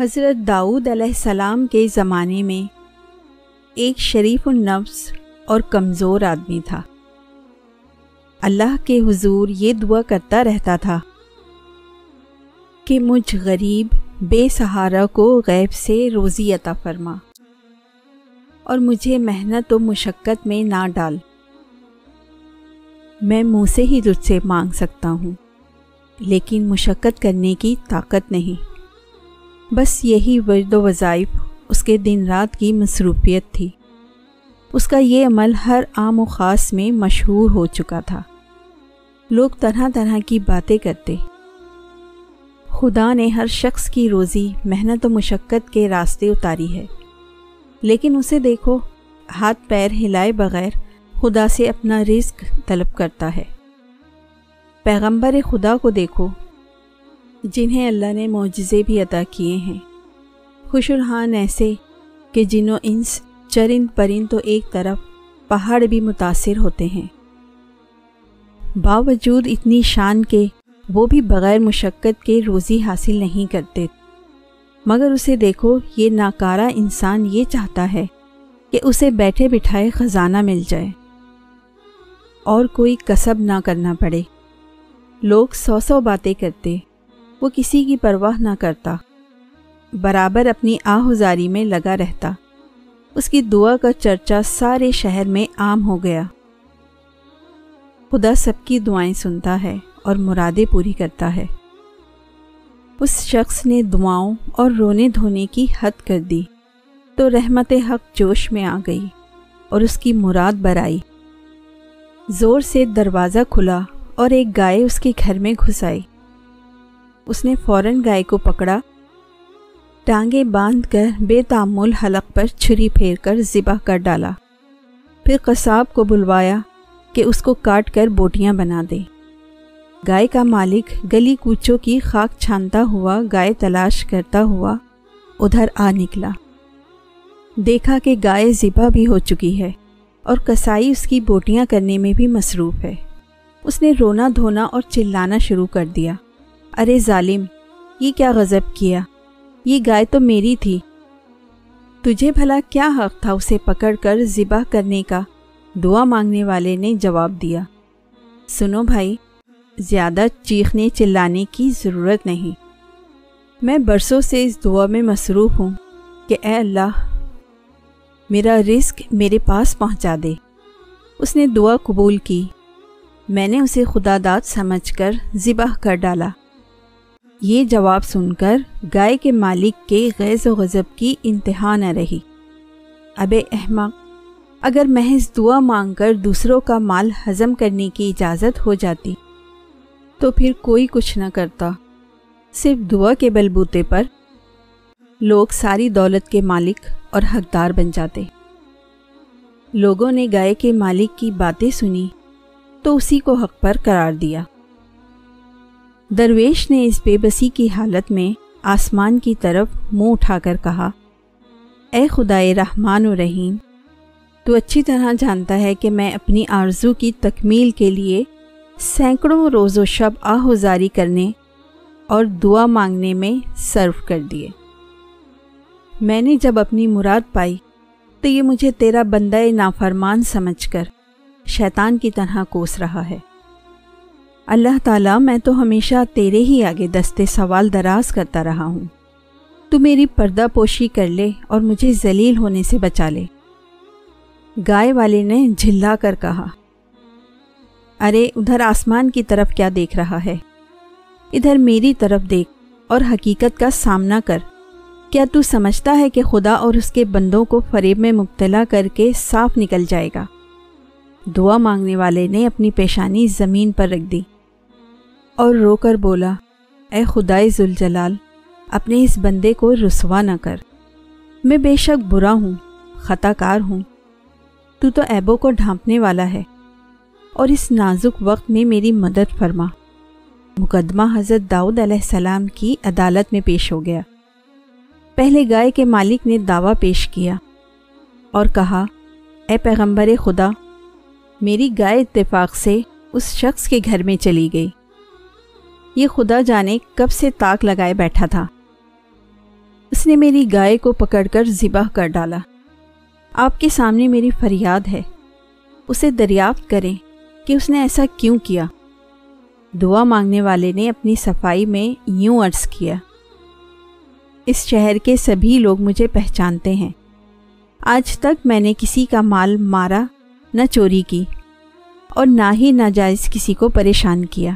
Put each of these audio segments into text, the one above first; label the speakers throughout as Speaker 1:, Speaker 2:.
Speaker 1: حضرت داؤد علیہ السلام کے زمانے میں ایک شریف النفس اور کمزور آدمی تھا۔ اللہ کے حضور یہ دعا کرتا رہتا تھا کہ مجھ غریب بے سہارا کو غیب سے روزی عطا فرما اور مجھے محنت و مشقت میں نہ ڈال۔ میں منہ سے ہی تجھ سے مانگ سکتا ہوں، لیکن مشقت کرنے کی طاقت نہیں۔ بس یہی ورد و وظائف اس کے دن رات کی مصروفیت تھی۔ اس کا یہ عمل ہر عام و خاص میں مشہور ہو چکا تھا۔ لوگ طرح طرح کی باتیں کرتے۔ خدا نے ہر شخص کی روزی، محنت و مشقت کے راستے اتاری ہے۔ لیکن اسے دیکھو، ہاتھ پیر ہلائے بغیر خدا سے اپنا رزق طلب کرتا ہے۔ پیغمبر خدا کو دیکھو۔ جنہیں اللہ نے معجزے بھی عطا کیے ہیں۔ خوش الحان ایسے کہ جنوں انس چرند پرند تو ایک طرف پہاڑ بھی متاثر ہوتے ہیں۔ باوجود اتنی شان کے وہ بھی بغیر مشقت کے روزی حاصل نہیں کرتے۔ مگر اسے دیکھو، یہ ناکارہ انسان یہ چاہتا ہے کہ اسے بیٹھے بٹھائے خزانہ مل جائے۔ اور کوئی کسب نہ کرنا پڑے۔ لوگ سو سو باتیں کرتے۔ وہ کسی کی پرواہ نہ کرتا۔ برابر اپنی آہذاری میں لگا رہتا۔ اس کی دعا کا چرچا سارے شہر میں عام ہو گیا۔ خدا سب کی دعائیں سنتا ہے اور مرادیں پوری کرتا ہے۔ اس شخص نے دعاؤں اور رونے دھونے کی حد کر دی تو رحمت حق جوش میں آ گئی اور اس کی مراد برائی زور سے دروازہ کھلا اور ایک گائے اس کے گھر میں گھس آئی۔ اس نے فوراً گائے کو پکڑا۔ ٹانگیں باندھ کر بے تعمل حلق پر چھری پھیر کر ذبح کر ڈالا۔ پھر قصاب کو بلوایا کہ اس کو کاٹ کر بوٹیاں بنا دے۔ گائے کا مالک گلی کوچوں کی خاک چھانتا ہوا گائے تلاش کرتا ہوا ادھر آ نکلا۔ دیکھا کہ گائے ذبح بھی ہو چکی ہے اور کسائی اس کی بوٹیاں کرنے میں بھی مصروف ہے۔ اس نے رونا دھونا اور چلانا شروع کر دیا۔ ارے ظالم، یہ کیا غضب کیا؟ یہ گائے تو میری تھی۔ تجھے بھلا کیا حق تھا اسے پکڑ کر ذبح کرنے کا؟ دعا مانگنے والے نے جواب دیا۔ سنو بھائی، زیادہ چیخنے چلانے کی ضرورت نہیں۔ میں برسوں سے اس دعا میں مصروف ہوں کہ اے اللہ، میرا رزق میرے پاس پہنچا دے۔ اس نے دعا قبول کی۔ میں نے اسے خدا داد سمجھ کر ذبح کر ڈالا۔ یہ جواب سن کر گائے کے مالک کے غیظ و غضب کی انتہا نہ رہی۔ اب احمق، اگر محض دعا مانگ کر دوسروں کا مال ہضم کرنے کی اجازت ہو جاتی، تو پھر کوئی کچھ نہ کرتا۔ صرف دعا کے بلبوتے پر لوگ ساری دولت کے مالک اور حقدار بن جاتے۔ لوگوں نے گائے کے مالک کی باتیں سنی، تو اسی کو حق پر قرار دیا۔ درویش نے اس بے بسی کی حالت میں آسمان کی طرف منہ اٹھا کر کہا، اے خدائے رحمان و رحیم، تو اچھی طرح جانتا ہے کہ میں اپنی آرزو کی تکمیل کے لیے سینکڑوں روز و شب آہوزاری کرنے اور دعا مانگنے میں صرف کر دیے۔ میں نے جب اپنی مراد پائی، تو یہ مجھے تیرا بندہ نافرمان سمجھ کر شیطان کی طرح کوس رہا ہے۔ اللہ تعالیٰ، میں تو ہمیشہ تیرے ہی آگے دستے سوال دراز کرتا رہا ہوں۔ تو میری پردہ پوشی کر لے اور مجھے ذلیل ہونے سے بچا لے۔ گائے والے نے جھلا کر کہا، ارے، ادھر آسمان کی طرف کیا دیکھ رہا ہے؟ ادھر میری طرف دیکھ اور حقیقت کا سامنا کر۔ کیا تو سمجھتا ہے کہ خدا اور اس کے بندوں کو فریب میں مبتلا کر کے صاف نکل جائے گا؟ دعا مانگنے والے نے اپنی پیشانی زمین پر رکھ دی اور رو کر بولا، اے خدائے ذوالجلال، اپنے اس بندے کو رسوا نہ کر۔ میں بے شک برا ہوں، خطا کار ہوں۔ تو تو ایبوں کو ڈھانپنے والا ہے اور اس نازک وقت میں میری مدد فرما۔ مقدمہ حضرت داؤد علیہ السلام کی عدالت میں پیش ہو گیا۔ پہلے گائے کے مالک نے دعویٰ پیش کیا اور کہا، اے پیغمبر خدا میری گائے اتفاق سے اس شخص کے گھر میں چلی گئی۔ یہ خدا جانے کب سے تاک لگائے بیٹھا تھا۔ اس نے میری گائے کو پکڑ کر ذبح کر ڈالا۔ آپ کے سامنے میری فریاد ہے۔ اسے دریافت کریں کہ اس نے ایسا کیوں کیا۔ دعا مانگنے والے نے اپنی صفائی میں یوں عرض کیا۔ اس شہر کے سبھی لوگ مجھے پہچانتے ہیں۔ آج تک میں نے کسی کا مال مارا نہ چوری کی اور نہ ہی ناجائز کسی کو پریشان کیا۔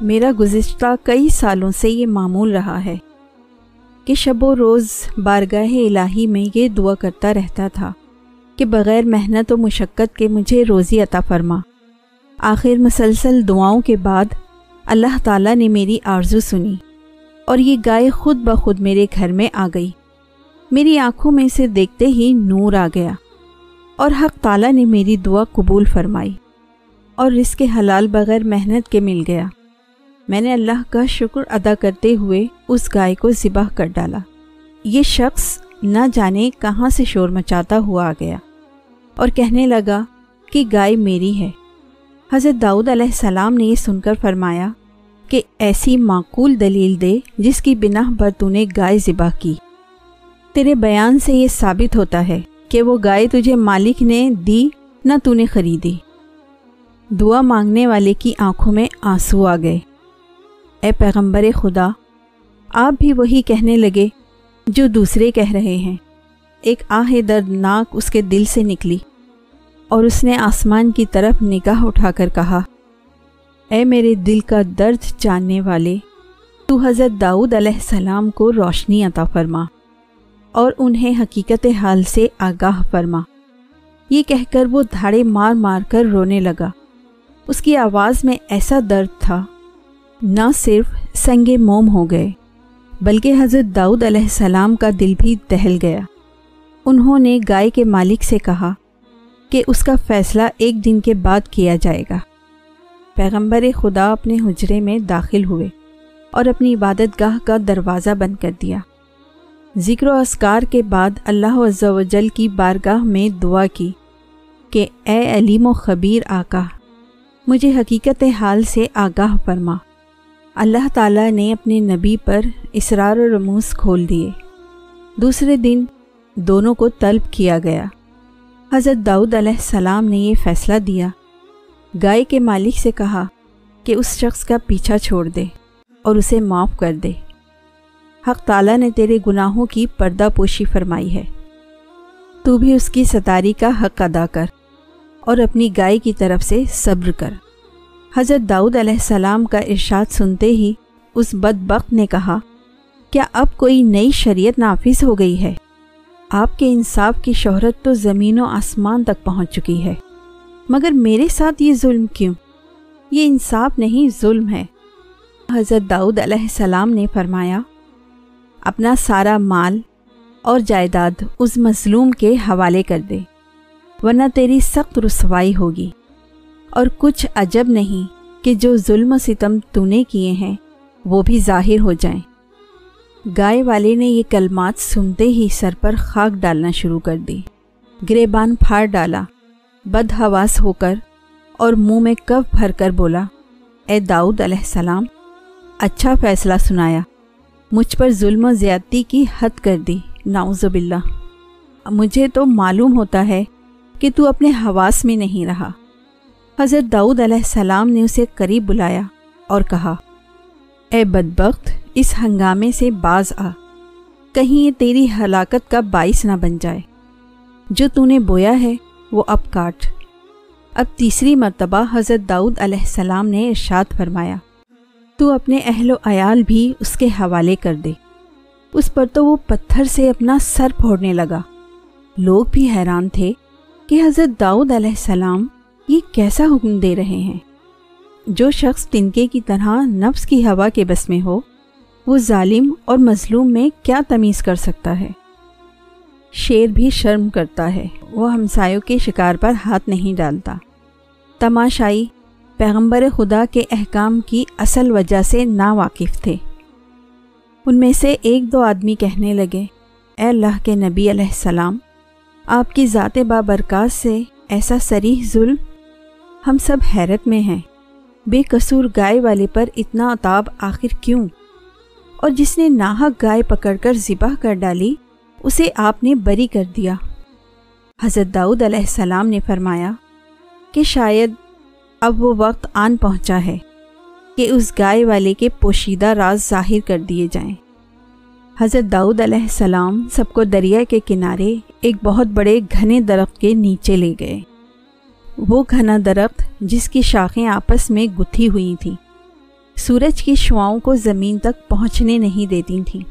Speaker 1: میرا گزشتہ کئی سالوں سے یہ معمول رہا ہے کہ شب و روز بارگاہ الہی میں یہ دعا کرتا رہتا تھا کہ بغیر محنت و مشقت کے مجھے روزی عطا فرما۔ آخر مسلسل دعاؤں کے بعد اللہ تعالیٰ نے میری آرزو سنی اور یہ گائے خود بخود میرے گھر میں آ گئی۔ میری آنکھوں میں اسے دیکھتے ہی نور آ گیا۔ اور حق تعالیٰ نے میری دعا قبول فرمائی اور اس کے حلال بغیر محنت کے مل گیا۔ میں نے اللہ کا شکر ادا کرتے ہوئے اس گائے کو ذبح کر ڈالا۔ یہ شخص نہ جانے کہاں سے شور مچاتا ہوا آ گیا اور کہنے لگا کہ گائے میری ہے۔ حضرت داؤد علیہ السلام نے یہ سن کر فرمایا کہ ایسی معقول دلیل دے جس کی بنا پر تو نے گائے ذبح کی۔ تیرے بیان سے یہ ثابت ہوتا ہے کہ وہ گائے تجھے مالک نے دی، نہ تو نے خریدی۔ دعا مانگنے والے کی آنکھوں میں آنسو آ گئے۔ اے پیغمبر خدا، آپ بھی وہی کہنے لگے جو دوسرے کہہ رہے ہیں۔ ایک آہ دردناک اس کے دل سے نکلی اور اس نے آسمان کی طرف نگاہ اٹھا کر کہا، اے میرے دل کا درد جاننے والے، تو حضرت داؤد علیہ السلام کو روشنی عطا فرما۔ اور انہیں حقیقت حال سے آگاہ فرما۔ یہ کہہ کر وہ دھاڑے مار مار کر رونے لگا۔ اس کی آواز میں ایسا درد تھا۔ نہ صرف سنگ موم ہو گئے، بلکہ حضرت داؤد علیہ السلام کا دل بھی دہل گیا۔ انہوں نے گائے کے مالک سے کہا کہ اس کا فیصلہ ایک دن کے بعد کیا جائے گا۔ پیغمبر خدا اپنے حجرے میں داخل ہوئے اور اپنی عبادت گاہ کا دروازہ بند کر دیا۔ ذکر و اسکار کے بعد اللہ عز و جل کی بارگاہ میں دعا کی کہ اے علیم و خبیر آقا، مجھے حقیقت حال سے آگاہ فرما۔ اللہ تعالیٰ نے اپنے نبی پر اسرار و رموز کھول دیے۔ دوسرے دن دونوں کو طلب کیا گیا۔ حضرت داؤد علیہ السلام نے یہ فیصلہ دیا۔ گائے کے مالک سے کہا کہ اس شخص کا پیچھا چھوڑ دے اور اسے معاف کر دے۔ حق تعالیٰ نے تیرے گناہوں کی پردہ پوشی فرمائی ہے۔ تو بھی اس کی ستاری کا حق ادا کر اور اپنی گائے کی طرف سے صبر کر۔ حضرت داؤد علیہ السلام کا ارشاد سنتے ہی اس بدبخت نے کہا، کیا اب کوئی نئی شریعت نافذ ہو گئی ہے؟ آپ کے انصاف کی شہرت تو زمین و آسمان تک پہنچ چکی ہے۔ مگر میرے ساتھ یہ ظلم کیوں؟ یہ انصاف نہیں، ظلم ہے۔ حضرت داؤد علیہ السلام نے فرمایا اپنا سارا مال اور جائیداد اس مظلوم کے حوالے کر دے، ورنہ تیری سخت رسوائی ہوگی۔ اور کچھ عجب نہیں کہ جو ظلم و ستم تو نے کیے ہیں، وہ بھی ظاہر ہو جائیں۔ گائے والے نے یہ کلمات سنتے ہی سر پر خاک ڈالنا شروع کر دی۔ گریبان پھاڑ ڈالا بد حواس ہو کر اور منہ میں کف بھر کر بولا، اے داؤد علیہ السلام اچھا فیصلہ سنایا۔ مجھ پر ظلم و زیادتی کی حد کر دی۔ ناؤز باللہ۔ مجھے تو معلوم ہوتا ہے کہ تو اپنے حواس میں نہیں رہا۔ حضرت داؤد علیہ السلام نے اسے قریب بلایا اور کہا، اے بدبخت، اس ہنگامے سے باز آ۔ کہیں یہ تیری ہلاکت کا باعث نہ بن جائے۔ جو تو نے بویا ہے، وہ اب کاٹ۔ اب تیسری مرتبہ حضرت داؤد علیہ السلام نے ارشاد فرمایا تو اپنے اہل و عیال بھی اس کے حوالے کر دے۔ اس پر تو وہ پتھر سے اپنا سر پھوڑنے لگا۔ لوگ بھی حیران تھے کہ حضرت داؤد علیہ السلام یہ کیسا حکم دے رہے ہیں۔ جو شخص تنکے کی طرح نفس کی ہوا کے بس میں ہو، وہ ظالم اور مظلوم میں کیا تمیز کر سکتا ہے؟ شیر بھی شرم کرتا ہے، وہ ہمسایوں کے شکار پر ہاتھ نہیں ڈالتا۔ تماشائی پیغمبر خدا کے احکام کی اصل وجہ سے نا واقف تھے۔ ان میں سے ایک دو آدمی کہنے لگے، اے اللہ کے نبی علیہ السلام، آپ کی ذات بابرکات سے ایسا سریح ظلم، ہم سب حیرت میں ہیں۔ بے قصور گائے والے پر اتنا اتاب آخر کیوں؟ اور جس نے ناحق گائے پکڑ کر ذبح کر ڈالی، اسے آپ نے بری کر دیا۔ حضرت داؤد علیہ السلام نے فرمایا کہ شاید اب وہ وقت آن پہنچا ہے کہ اس گائے والے کے پوشیدہ راز ظاہر کر دیے جائیں۔ حضرت داؤد علیہ السلام سب کو دریا کے کنارے ایک بہت بڑے گھنے درخت کے نیچے لے گئے۔ وہ گھنا درخت جس کی شاخیں آپس میں گتھی ہوئی تھیں، سورج کی شعاؤں کو زمین تک پہنچنے نہیں دیتی تھیں۔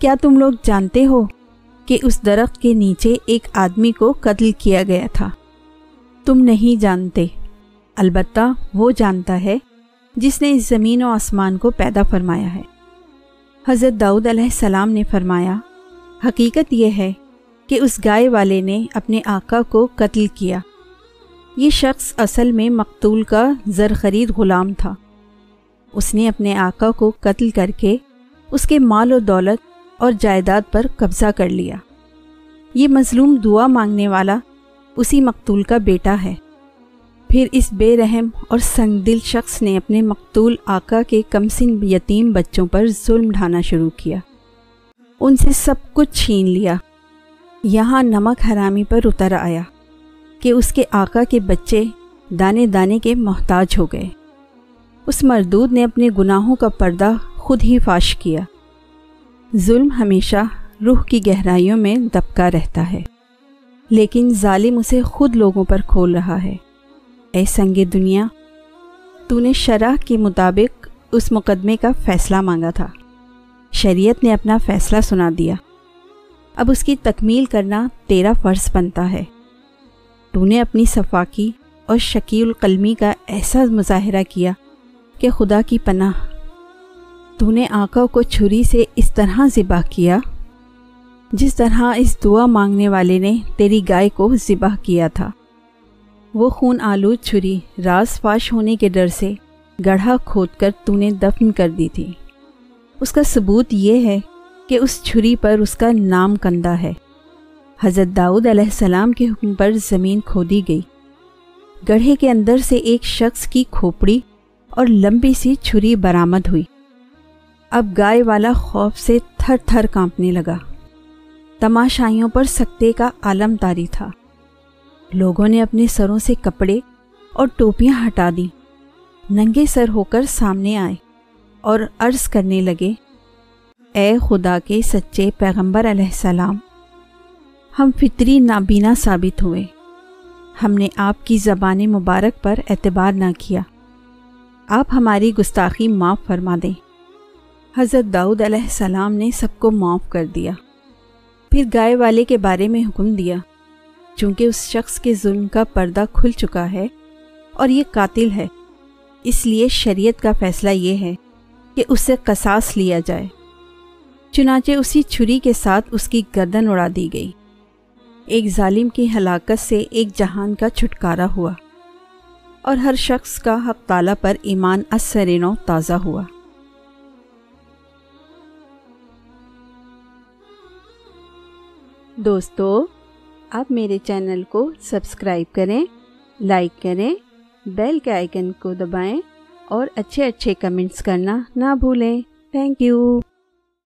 Speaker 1: کیا تم لوگ جانتے ہو کہ اس درخت کے نیچے ایک آدمی کو قتل کیا گیا تھا؟ تم نہیں جانتے۔ البتہ وہ جانتا ہے جس نے اس زمین و آسمان کو پیدا فرمایا ہے۔ حضرت داؤد علیہ السلام نے فرمایا، حقیقت یہ ہے کہ اس گائے والے نے اپنے آقا کو قتل کیا۔ یہ شخص اصل میں مقتول کا زر خرید غلام تھا۔ اس نے اپنے آقا کو قتل کر کے اس کے مال و دولت اور جائیداد پر قبضہ کر لیا۔ یہ مظلوم دعا مانگنے والا اسی مقتول کا بیٹا ہے۔ پھر اس بے رحم اور سنگ دل شخص نے اپنے مقتول آقا کے کمسن یتیم بچوں پر ظلم ڈھانا شروع کیا۔ ان سے سب کچھ چھین لیا۔ یہاں نمک حرامی پر اتر آیا کہ اس کے آقا کے بچے دانے دانے کے محتاج ہو گئے۔ اس مردود نے اپنے گناہوں کا پردہ خود ہی فاش کیا۔ ظلم ہمیشہ روح کی گہرائیوں میں دبکا رہتا ہے، لیکن ظالم اسے خود لوگوں پر کھول رہا ہے۔ اے سنگ دنیا، تو نے شرح کے مطابق اس مقدمے کا فیصلہ مانگا تھا۔ شریعت نے اپنا فیصلہ سنا دیا۔ اب اس کی تکمیل کرنا تیرا فرض بنتا ہے۔ تو نے اپنی صفاقی اور شکیل القلمی کا ایسا مظاہرہ کیا کہ خدا کی پناہ۔ تو نے آقا کو چھری سے اس طرح ذبح کیا، جس طرح اس دعا مانگنے والے نے تیری گائے کو ذبح کیا تھا۔ وہ خون آلود چھری راز فاش ہونے کے ڈر سے گڑھا کھود کر تو نے دفن کر دی تھی۔ اس کا ثبوت یہ ہے کہ اس چھری پر اس کا نام کندہ ہے۔ حضرت داؤد علیہ السلام کے حکم پر زمین کھودی گئی۔ گڑھے کے اندر سے ایک شخص کی کھوپڑی اور لمبی سی چھری برآمد ہوئی۔ اب گائے والا خوف سے تھر تھر کانپنے لگا۔ تماشائیوں پر سکتے کا عالم تاری تھا۔ لوگوں نے اپنے سروں سے کپڑے اور ٹوپیاں ہٹا دیں۔ ننگے سر ہو کر سامنے آئے اور عرض کرنے لگے، اے خدا کے سچے پیغمبر علیہ السلام، ہم فطری نابینا ثابت ہوئے۔ ہم نے آپ کی زبان مبارک پر اعتبار نہ کیا۔ آپ ہماری گستاخی معاف فرما دیں۔ حضرت داؤد علیہ السلام نے سب کو معاف کر دیا۔ پھر گائے والے کے بارے میں حکم دیا۔ چونکہ اس شخص کے ظلم کا پردہ کھل چکا ہے اور یہ قاتل ہے۔ اس لیے شریعت کا فیصلہ یہ ہے کہ اسے قصاص لیا جائے۔ چنانچہ اسی چھری کے ساتھ اس کی گردن اڑا دی گئی۔ ایک ظالم کی ہلاکت سے ایک جہان کا چھٹکارا ہوا اور ہر شخص کا حق تعالیٰ پر ایمان اثرینو تازہ ہوا۔ دوستو آپ میرے چینل کو سبسکرائب کریں، لائک کریں، بیل کے آئیکن کو دبائیں اور اچھے اچھے کمنٹس کرنا نہ بھولیں۔ Thank you